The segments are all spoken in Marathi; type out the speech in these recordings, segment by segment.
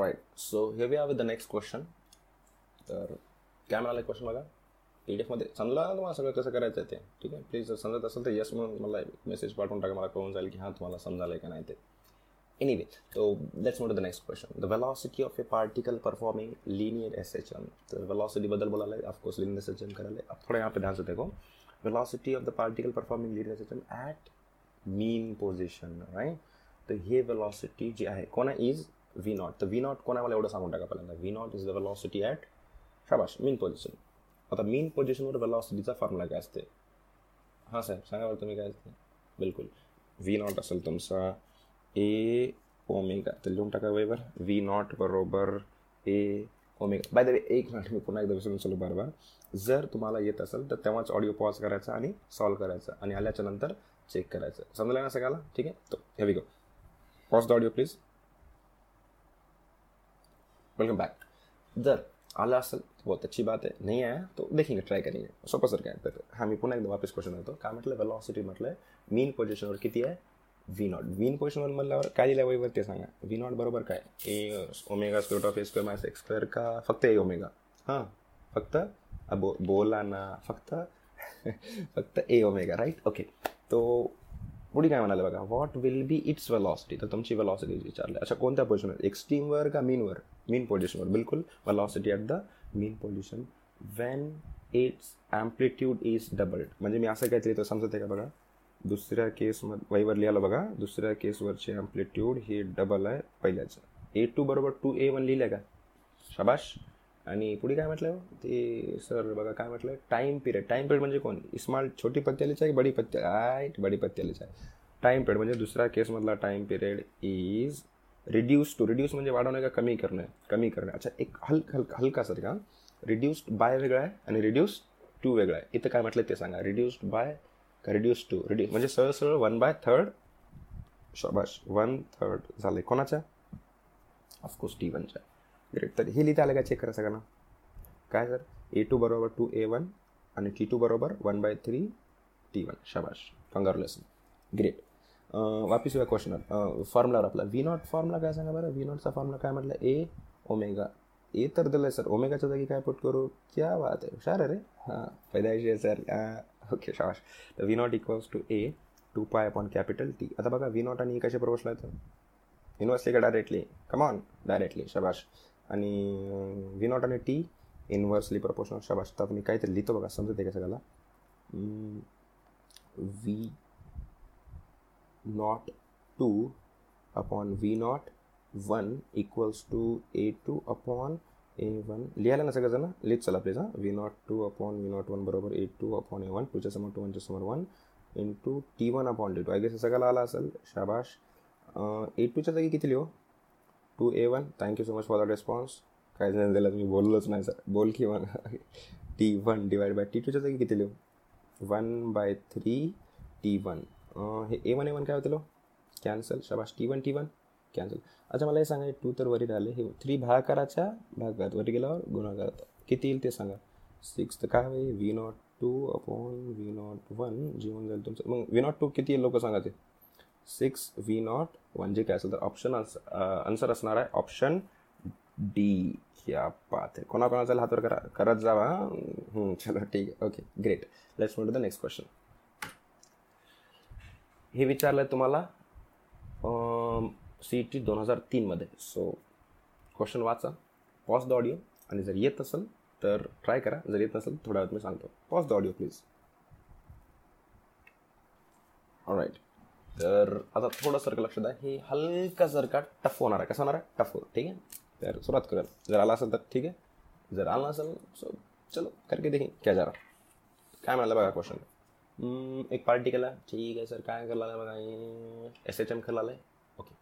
Right so here we are with the next question तर काय क्वेश्चन बघा पी डी एफमध्ये समजा तुम्हाला सगळं कसं करायचं आहे ते? ठीक आहे? प्लीज़ जर समजत असेल तर यस म्हणून मला मेसेज पाठवून टाका, मला कळून जाईल की हाँ, तुम्हाला समजायला का नाही ते. एनिवे तो let's move to the next question the velocity of a particle performing linear S H M तो वेलॉसिटी बदल बोला है of course linear S H M करा अब थोड़ा यहाँ पे ध्यान से देखो. Velocity of the particle performing linear S H M at mean position right तर हे वेलॉसिटी जी आहे, कोणा इज़ व्ही नॉट तर व्ही नॉट कोणा मला एवढं सांगून टाका पहिल्यांदा. V nought is the velocity at शाबाश मीन पोझिशन आता मीन पोझिशनवर वेलॉसिटीचा फॉर्म्युला काय असते? हां साहेब सांगा बरं तुम्ही काय असते? बिलकुल. व्ही नॉट असेल तुमचा ए ओमेगा तर लिहून टाका वेबर व्ही नॉट बरोबर A omega by the way एक मिनिट मी पुन्हा एकदा विसरून चलो बार बार जर तुम्हाला येत असेल तर तेव्हाच ऑडिओ पॉज करायचा आणि सॉल्व करायचं आणि आल्याच्यानंतर चेक करायचं. समजलं ना सगळ्याला? ठीक आहे? तो heavy go pause the audio please welcome back जर आला असेल, बहुत अच्छी बात है। नहीं आया तो देखेंगे ट्राई करेंगे। सोपं सर, काय तर हा मी पुन्हा एकदा वापस क्वेश्चन येतो काय म्हटलं वेलॉसिटी म्हटलं मीन पोझिशनवर किती आहे व्ही नॉट मीन पोझिशनवर म्हणल्यावर काय दिल्या वयवर ते सांगा व्ही नॉट बरोबर काय A omega square of A square minus X square का फक्त ए ओमेगा हाँ, फक्त बो बोला ना, फक्त फक्त ए ओमेगा राईट ओके तो पुढे काय म्हणाले बघा what will be its velocity तर तुमची वेलॉसिटी विचारली. अच्छा कोणत्या पोझिशनवर एक्स्ट्रीमवर का मीनवर मीन पोझिशनवर बिलकुल velocity at the mean position when its amplitude is doubled म्हणजे मी असं काहीतरी तर समजत आहे का बघा? दुसऱ्या केसमध्ये वहीवर लिहायला बघा. दुसऱ्या केसवरचे ॲम्प्लिट्यूड हे डबल आहे पहिल्याचं. ए टू बरोबर टू ए वन लिहिलं का? शबाश. आणि पुढे काय म्हटलं? ते सर बघा काय म्हटलं? टाईम पिरियड टाईम पिरियड म्हणजे कोण? स्मॉल छोटी पत्त्यालीच आहे की बडी पत्त्या? आय बडी पत्त्यालीच आहे. टाईम पिरियड म्हणजे दुसऱ्या केसमधला time period is reduce to reduce म्हणजे वाढवणं का कमी करणं? कमी करणं. अच्छा एक हलक हलका हलका सर का? रिड्युस्ड बाय वेगळा आहे आणि रिड्यूस टू वेगळा आहे. इथं काय म्हटलं ते सांगा. रिड्युस्ड बाय का रिड्यूस टू रिड्यूस म्हणजे सरळ सरळ वन बाय थर्ड शाबाश वन थर्ड झालं आहे कोणाच्या ऑफकोर्स टी वनच्या ग्रेट तर हे लिहिता आलं का चेक करा सगळ्यांना? काय सर ए टू बरोबर टू ए वन आणि टी टू बरोबर one by three T one शाबाश. कंगारुलेसन ग्रेट वापिस या क्वेश्चनवर फॉर्म्युलावर आपला. व्ही नॉट फॉर्म्युला काय सांगा बरं? व्ही नॉटचा फॉर्म्युला काय म्हटलं? ए ओमेगा ए तर दिलं आहे सर ओमेगाच्या जागी काय पुट करू? क्या बात आहे. हुशार अरे हां पैदायशी आहे सर ओके शाबाश. तर V nought equals to A two pi upon capital T आता बघा व्ही नॉट आणि ए कसे प्रपोशला येतं इन्व्हर्सली का डायरेक्टली कमॉन डायरेक्टली शाबाश. आणि व्ही नॉट आणि टी इनव्हर्सली प्रपोर्शनल शाबाश तर मी काहीतरी लिहितो बघा समजते का सगळ्याला? V nought two upon V nought one equals to A two upon A one. लिहायला ना सगळं लिहित चला प्लीज हां. V nought two upon V nought one बरोबर A two upon A one टूच्या समोर टू वनच्या समोर one into T one upon T two. I guess सगळ्याला आला असेल. शाबाश. ए टूच्या जागी किती लिहो? Two A one. Thank you so much for the response काहीच नाही दिलं तुम्ही बोललोच नाही सर. बोल की one T one divide by T टूच्या जागी किती लिहू? One by three T one हे ए वन ए वन काय होतं cancel शबाश T one T one cancel अच्छा मला हे सांगा टू तर वरी राहिले. हे थ्री भागाकाराच्या भागात वरी गेल्यावर गुणाकारात. किती येईल ते सांगा? सिक्स तर काय होईल? V nought two upon V nought one जीवन जाईल तुमचं. मग व्ही नॉट टू किती येईल लोक सांगा ते? सिक्स व्ही नॉट वन जे काय असेल तर ऑप्शन आन्सर असणार आहे ऑप्शन डी या पाथ आहे कोणाकोणाचा हातवर करा करत जावा. चलो ठीक आहे. Okay great let's to the next question हे विचारलं तुम्हाला सी ई टी दोन हजार तीनमध्ये सो क्वेश्चन वाचा. पॉज द ऑडिओ आणि जर येत असेल तर ट्राय करा. जर येत नसेल थोड्या वेळात मी सांगतो. Pause the audio please right तर आता थोडं सारखं लक्ष द्या हे हलका सारखा टफ होणार आहे. कसं होणार आहे? टफ हो ठीक आहे? तर सुरुवात करूया जर आला असेल तर ठीक आहे. जर आला नसेल सो चलो, करके देखील क्या जा रहा काय म्हणाला बघा क्वेश्चन एक पार्टी केला. ठीक आहे सर काय करला बघा? एस एच एम खेळला आहे ओके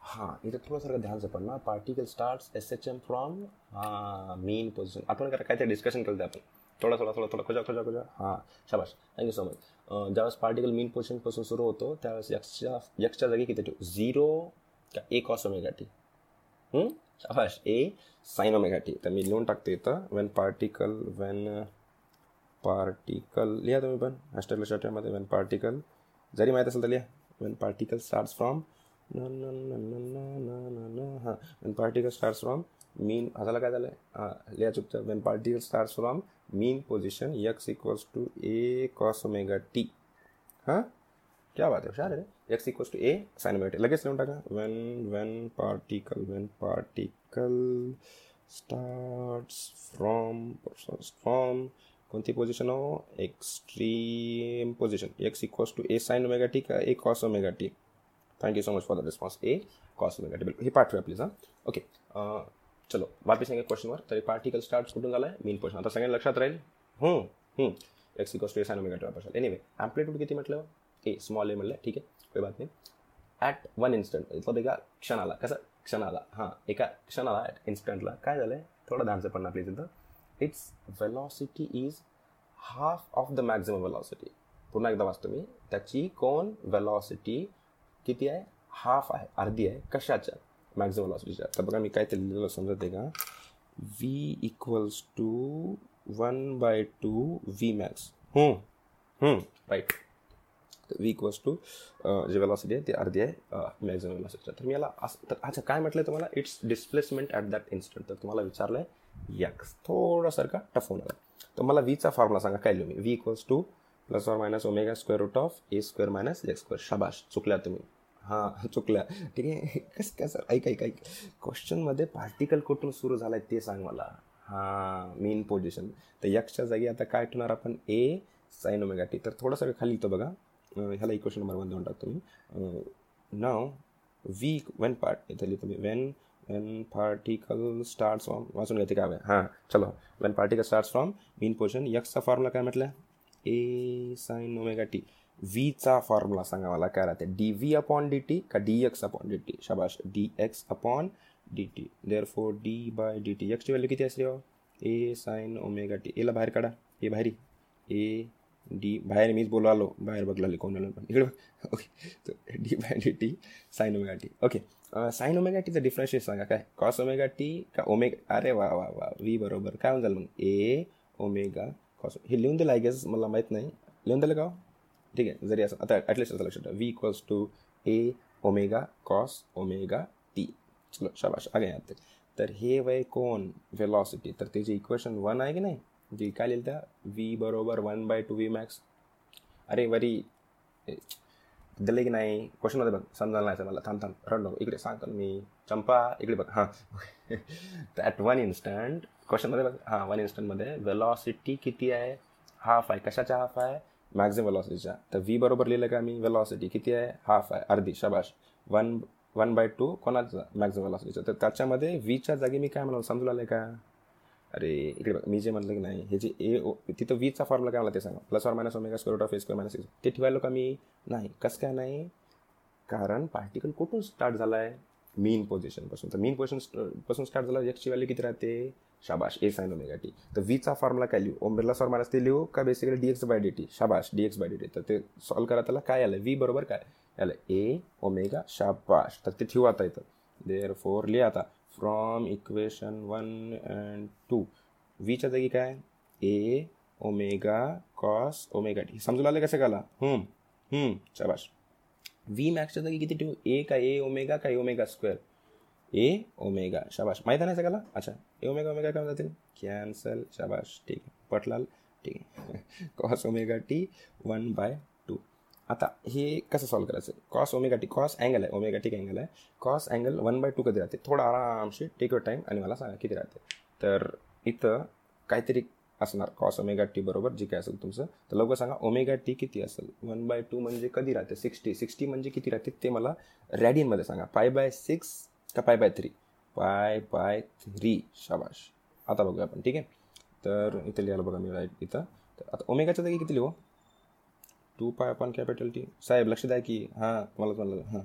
हाँ, इथं थोडंसारखं ध्यान से पडणार particle starts S H M from mean position आपण करा, काहीतरी डिस्कशन केलं आपण. थोडा थोडा थोडा थोडा, खोजा खोजा खोजा। हाँ, शाबाश। थँक्यू सो मच ज्यावेळेस पार्टिकल मीन पोझिशनपासून सुरू होतो, त्यावेळेस यक्षच्या यक्षच्या जागी किती ठेवू? झिरो का ए कॉस ओमेगा टी शाबाश. ए साईन ओमेगा टी तर मी लिहून टाकते इथं. वेन पार्टिकल वेन पार्टिकल लिहा तुम्ही पण. हॅशटॅग लक्षामध्ये वेन पार्टिकल जरी माहीत असेल तर लिहा. वेन पार्टिकल स्टार्ट्स फ्रॉम हाँ. When particle starts from mean झालं काय झालं हाँ लिहा when particle starts from mean position X equals to A cos omega T हाँ? क्या बात है? हुशार है X equals to A sine omega T लगेच लिहून टाका when when particle when particle starts from from कोणती पोझिशन हो? Extreme position X equals to A sine omega T का A cos omega T thank you so much for the response A cos omega T बिलकुल। हे पाठवूया प्लीज़ हाँ ओके चलो वापिस येंगे क्वेश्चनवर तरी पार्टिकल स्टार्ट कुठून झाला आहे मीन पोर्शन आता सगळ्यांना लक्षात राहील X equals to A sine omega T वापस एनिवे ॲम्प्लिट्यूड किती म्हटलं ए स्मॉल ए म्हटलं ठीक आहे कोई बात नाही। ॲट वन इन्स्टंट मतलब एका क्षणाला कसं? क्षणाला हां एका क्षणाला ॲट इन्स्टंटला काय झालं आहे थोडं धानचं पडणार प्लीज इथं its velocity is half of the maximum velocity पुन्हा एकदा वाचतो मी। त्याची कोण वेलॉसिटी किती आहे? हाफ आहे अर्धी आहे। कशाच्या? मॅक्झिमम वेलॉसिटीच्या तर बघा मी काय ते लिहिलेलं समजत आहे का V equals to one by two V max right V equals to जे वेलॉसिटी आहे ती अर्धी आहे मॅक्झिमम वेलॉसिटी तर मी याला असं तर अच्छा काय म्हटलं तुम्हाला its displacement at that instant तर तुम्हाला विचारलं आहे यक्स थोडासारखा टफ होणार तर मला व्हीचा फॉर्म्युला सांगा काय लिहू मी V equals to plus or minus omega square root of A square minus X square शाबाश चुकल्या तुम्ही हां चुकल्या. ठीक आहे? कसं काय सर? ऐक ऐक ऐक. क्वेश्चनमध्ये पार्टिकल कुठून सुरू झाला आहे ते सांग मला. हां मेन पोझिशन तर यक्षच्या जागी आता काय ठेवणार आपण? ए साईन ओमेगा टी तर थोडंसं खाली येतो बघा. ह्याला इक्वेशन नंबर वन देऊन टाकतो मी. नाव वी वेन पार्ट इथं लिहितो मी. When when particle starts from वाचून घेते काय हां चलो. When particle starts from mean position यक्सचा formula काय म्हटलं? ए साईन ओमेगा टी व्हीचा फॉर्म्युला सांगा मला काय राहते? D V upon D T का D X upon D T शाबाश. D X upon D T therefore D by D T एक्सची value किती असते ए साईन ओमेगा टी एला बाहेर काढा. ए बाहेर. ए डी बाहेर मीच बोलू आलो बाहेर बघला कोण आलो पण. इकडे ओके तर D by D T sine omega T okay sine omega टीचं डिफरन्शिएट सांगा. काय? कॉस ओमेगा टी का ओमेगा अरे वा वा वा. वी बरोबर. काय होऊन झालं मग? ए ओमेगा कॉस हे लिहून दिलं आय गेस मला माहीत नाही. लिहून दिलं का हो? ठीक आहे जरी असं आता ॲटलिस्ट असं लक्षात v equals to a omega cos omega t चलो शाबाश. आगे आते तर हे वय कोण? वेलॉसिटी तर त्याची इक्वेशन वन आहे की नाही? जी काय लिहिलं त्या? व्ही बरोबर one by two v max अरे वरी दिले की नाही? क्वेश्चनमध्ये बघ. समजायला नाही मला. थांब थांब. रडलो इकडे सांगतो मी चंपा. इकडे बघ. हां. ॲट वन इन्स्टंट क्वेश्चनमध्ये बघ. हां वन इन्स्टंटमध्ये वेलॉसिटी किती आहे? हाफ आहे. कशाच्या हाफ आहे? मॅक्झिमम वेलॉसिटीच्या तर व्ही बरोबर लिहिलं का मी? वेलॉसिटी किती आहे? हाफ आहे. अर्धी. शबाश. वन वन बाय टू कोणाचं? मॅक्झिमम वेलॉसिटीचं तर त्याच्यामध्ये व्हीच्या जागी मी काय म्हणालो? समजून आलं का? अरे इकडे बघ. मी जे म्हटलं की नाही हे जे ए ओ तिथं वीचा फॉर्म्युला काय मला ते सांगा. Plus or minus omega square of a square minus ते ठेवायलो का मी? नाही. कसं काय नाही? कारण पार्टिकल कुठून स्टार्ट झाला आहे मीन पोझिशनपासून तर मीन पोझिशनपासून स्टार्ट झाला एक्सची व्हॅल्यू किती राहते? शाबाश ए साइन ओमेगा टी तर वीचा फॉर्म्युला काय लिहू? ओमेला फॉर्म्युला ते लिहू का basically d x by d t शाबाश d x by d t तर ते सॉल्व करा त्याला काय आलं व्ही बरोबर काय? आलं ए ओमेगा शाबाश. तर ते ठेवू आता इथं. देअर फोर लिहा आता. From equation one and two व्हीच्या जागी काय? A omega cos omega t समजून आलं कसं काला शाबाश. व्ही मॅक्सच्या जागी किती ठेवू? ए का ए ओमेगा का a omega square a omega शाबाश. माहीत नाही सगळ्याला? अच्छा. ए ओमेगा ओमेगा काय जातील कॅन्सल शाबाश. ठीक आहे. पटलाल. ठीक आहे. Cos omega t one by two आता हे कसं सॉल्व करायचं? Cos omega t cos angle आहे. ओमेगा टी अँगल आहे. Cos angle one by two कधी राहते? थोडा आरामशी टेक युअर टाईम आणि मला सांगा किती राहते? तर इथं काहीतरी असणार. कॉस ओमेगा टी बरोबर जे काय असेल तुमचं. तर लवकर सांगा ओमेगा टी किती असेल? वन बाय टू म्हणजे कधी राहते? सिक्स्टी सिक्स्टी म्हणजे किती राहते? ते मला रॅडियनमध्ये सांगा. फाय बाय सिक्स का pi by three pi by three शाबाश आता बघूया आपण ठीक आहे तर इथं लिहायला बघा मी राईट इथं तर आता ओमेगाच्या जागी किती लिहू to pi upon capital T साहेब लक्ष द्या की हां तुम्हाला म्हणलं हां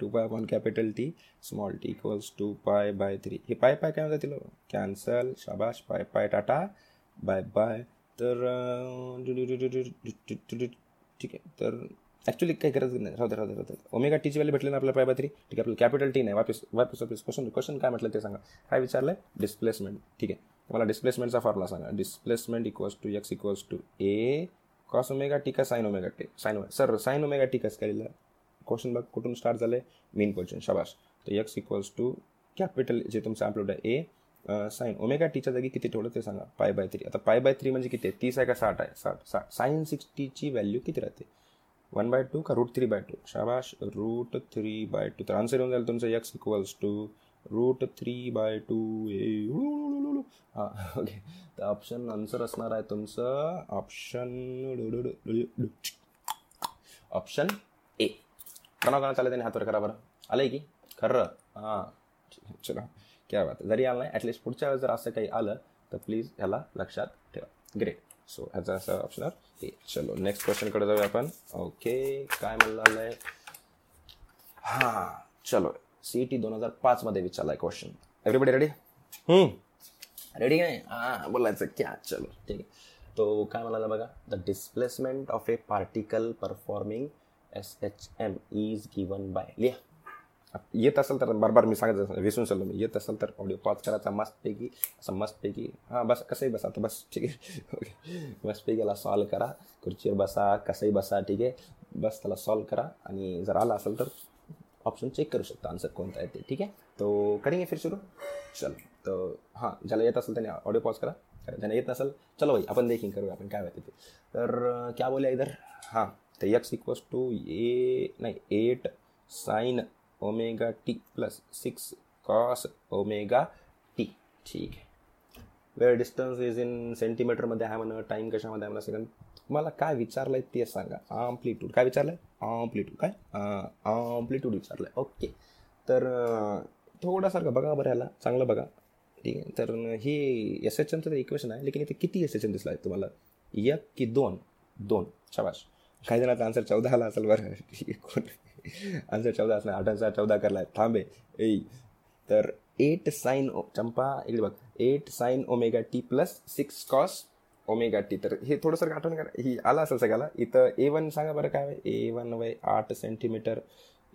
two pi upon capital T small t equals to pi by three हे पाय पाय काय म्हणतात तिला कॅन्सल शाबाश पाय पाय टाटा बाय बाय तर ठीक आहे तर ॲक्च्युली काही गरज नाही. राहते राहते राहते ओमेगा टीची व्हॅल्यू भेटली ना आपल्या पाय थ्री ठीक आहे आपल्याला कॅपिटल टी नाही. वापस वापस वापस. क्वेश्चन क्वेश्चन काय म्हटलं ते सांगा. काय विचारलं आहे डिस्प्लेसमेंट ठीक आहे. मला डिस्प्लेसमेंटचा फॉर्मुला सांगा. Displacement equals to x equals to a cos omega t का sine omega t sine sir sine omega t कसं काय लिहिलं क्वेश्चन बघ कुठून स्टार्ट झालं मेन क्वेश्चन शाबाश तर एक्स इक्वल्स टू कॅपिटल जे तुमचं ॲम्प्लोड आहे ए साईन ओमेगा टीच्या जागी किती ठेवलं ते सांगा. पाय बाय थ्री आता पाय बाय थ्री म्हणजे किती आहे? तीस आहे का साठ आहे? साठ साठ. साईन सिक्स्टीची व्हॅल्यू किती राहते? वन बाय टू का रूट थ्री बाय टू शाबाश रूट थ्री बाय टू तर आन्सर येऊन जाईल तुमचं x equals to root three by two a हां ओके तर ऑप्शन आन्सर असणार आहे तुमचं. ऑप्शन ऑप्शन ए कोणा कोणा चालेल त्याने हातवर? करा बरं. आलं की? खरं. हां. चला. क्या बात जरी आलं नाही ॲटलिस्ट पुढच्या वेळेस जर असं काही आलं तर प्लीज ह्याला लक्षात ठेवा. ग्रेट सो ह्याचा असं ऑप्शनर ए चलो नेक्स्ट क्वेश्चनकडे जाऊया आपण. ओके काय म्हणलं आलं हां चलो. सी टी दोन हजार पाचमध्ये विचारला आहे क्वेश्चन एव्हरीबडी रेडी रेडी नाही? हां बोलायचं. क्या? चलो. ठीक आहे. तो काय म्हणाला बघा? The displacement of a particle performing S H M is given by लिहा. येत असेल तर बार बार मी सांगायचं विसरून चाललो मी. येत असेल तर ऑडिओ पॉज करायचा मस्तपैकी असं मस्तपैकी. हां बस कसंही बसा आता बस ठीक आहे. ओके मस्तपैकी याला सॉल्व करा. खुर्चीवर बसा कसंही बसा ठीक आहे. बस त्याला सॉल्व करा. आणि जर आला असेल तर ऑप्शन चेक करू शकता. आन्सर कोणता आहे ते ठीक आहे? तो करेंगे फिर सुरू? चल तो हां ज्याला येत असेल त्याने ऑडिओ पॉज करा. ज्याने येत नसेल चलो भाई आपण देखील करूया आपण काय माहिती ते. तर क्या बोलूया इधर? हां तर यक्स इक्वल्स टू ए नाही eight sine omega t plus six cos omega t ठीक आहे. वेळ डिस्टन्स इज इन सेंटीमीटरमध्ये आहे म्हणा टाईम कशामध्ये आहे म्हणा सेकंड तुम्हाला काय विचारलं आहे ते सांगा. आम्प्लिट्यूड काय विचारलं आहे आम्प्लिट्यूड काय? आम्प्लिट्यूड विचारलं आहे ओके तर थोडासारखं बघा बरं याला. चांगलं बघा. ठीक आहे. तर हे एस एच एमचं इक्वेशन आहे लेकिन इथे किती एस एच एम दिसला आहे तुम्हाला? एक की दोन. दोन. शाबाश. काही जणांचा आन्सर चौदा आला असेल बरं. ठीक आहे कोण? आन्सर चौदा असणार आठांचा चौदा करलाय थांबे. ए तर एट साईन ओ चंपा इकडे बघ. Eight sine omega t plus six cos omega t तर हे थोडंसं आठवण करा. ही आला असेल सगळ्याला. इथं ए वन सांगा बरं काय ए वन वय आठ सेंटीमीटर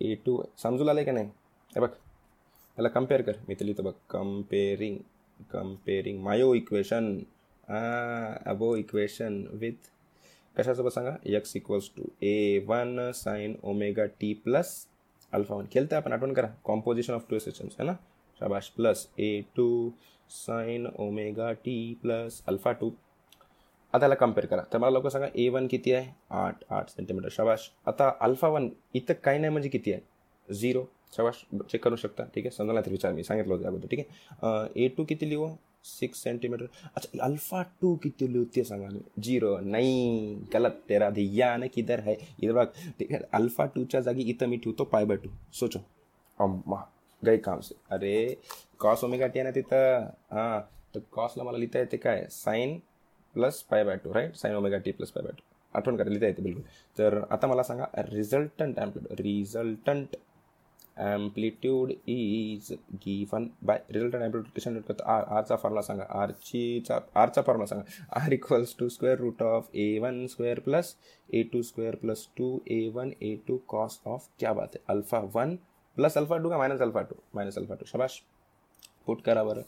ए टू समजूला आलं का नाही? हे बघ. त्याला कंपेअर कर. मी तर लिहितो बघ. Comparing comparing my equation above equation with कशासोबत सांगा? X equals to a one sine omega t plus alpha one केलं तर आपण आठवण करा. कॉम्पोजिशन ऑफ टू एसेशन्स है ना? शाबाश. Plus a two sine omega t plus alpha two आता याला कंपेअर करा. तर मला लोक सांगा ए वन किती आहे? आठ आठ सेंटीमीटर शाबाश. आता अल्फा वन इथं काही नाही म्हणजे किती आहे? झिरो शाबाश. चेक करू शकता. ठीक आहे? समजा नाही तर विचार मी. सांगितलं होतं अगोदर. ठीक आहे? ए टू किती लिहू? सिक्स सेंटीमीटर अच्छा अल्फा टू किती होती है सांगा झिरो नाही गलत तेरा ध्यान किधर है? इधर बघ ठीक आहे अल्फा टूच्या जागी इथं मी ठेवतो पाय बाय टू सोचो। अम्मा गई काम से। अरे कॉस ओमेगा टी आहे ना तिथं हां तर कॉसला मला लिहिता येते काय? Sine plus pi by two right sine omega t plus pi by two आठवण करा लिहिता येते बिलकुल। तर आता मला सांगा resultant amplitude resultant amplitude is given by resultant amplitude कशा करतो आर आरचा फॉर्मुला सांगा. आरचीचा आरचा फॉर्मुला सांगा. R equals to square root of a one square plus a two square plus two a one a two cos of क्या बात आहे alpha one plus alpha two का minus alpha two minus alpha two शबाश. Put करा बरं.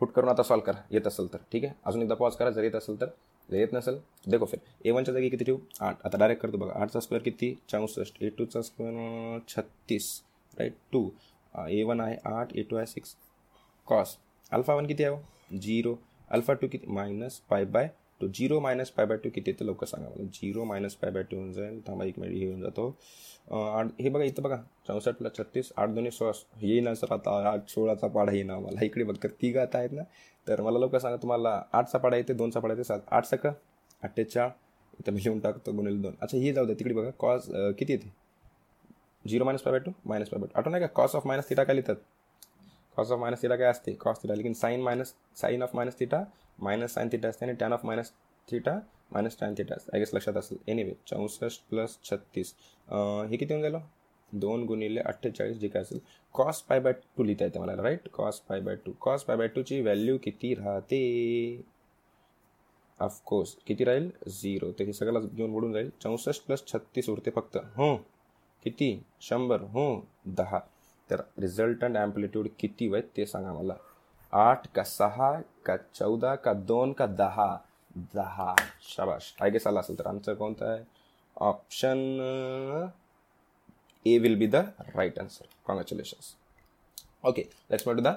पुट करून आता सॉल्व करा. येत असेल तर. ठीक आहे? अजून एकदा पॉज करा. जर येत असेल तर. येत नसेल देखो फिर. ए वनच्या जागी किती ठेवू? आठ. आता डायरेक्ट करतो बघा. आठचा स्क्वेअर किती? चौसष्ट. ए टूचा स्क्वेअर छत्तीस. राईट टू ए वन आहे आठ ए टू आहे सिक्स कॉस अल्फा वन किती आहे झिरो अल्फा टू किती? Minus phi by two zero minus phi by two किती येतं लवकर सांगा मला. Zero minus phi by two होऊन जाईल. थांबा एक मिनिट. हे होऊन जातो. आठ हे बघा इथं बघा. चौसष्ट प्लस छत्तीस आठ दोन्ही सोळा. येईना सर आता आठ सोळाचा पाडा येईना मला इकडे बघ तर तिघ आता आहेत ना? तर मला लवकर सांगा तुम्हाला आठचा पाडा येते दोनचा पाडा येते सात. आठ सका अठ्ठेचाळ इथं मी लिहून टाकतो गुणिले दोन. अच्छा हे जाऊ द्या तिकडे बघा. कॉस किती येते? Zero minus pi by two minus pi by two आठवण नाही का? कॉस ऑफ मायनस थिटा काय लिहितात? कॉस ऑफ मायनस थिटा काय असते? कॉस थिटा लेकिन sine minus sine of minus theta minus sine theta असते आणि tan of minus theta minus tan theta I guess लक्षात असेल. एनिवे चौसष्ट प्लस छत्तीस. हे किती होऊन गेलं? दोन गुणिले अठ्ठेचाळीस जे काय असेल. कॉस पाय बाय टू लिहिता येते मला right cos pi by two cos pi by टूची value किती राहते? ऑफकोर्स किती राहील? झिरो तर हे सगळ्याला घेऊन बुडून जाईल. चौसष्ट प्लस छत्तीस उरते फक्त. हो. किती? शंभर. हो दहा. तर रिझल्टंट ॲम्प्लिट्यूड किती वय ते सांगा मला. आठ का सहा का चौदा का दोन का दहा? दहा. शाबाश. आय गेस आला असेल तर आन्सर कोणता आहे? Option A will be the right answer congratulations okay let's move the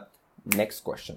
next question.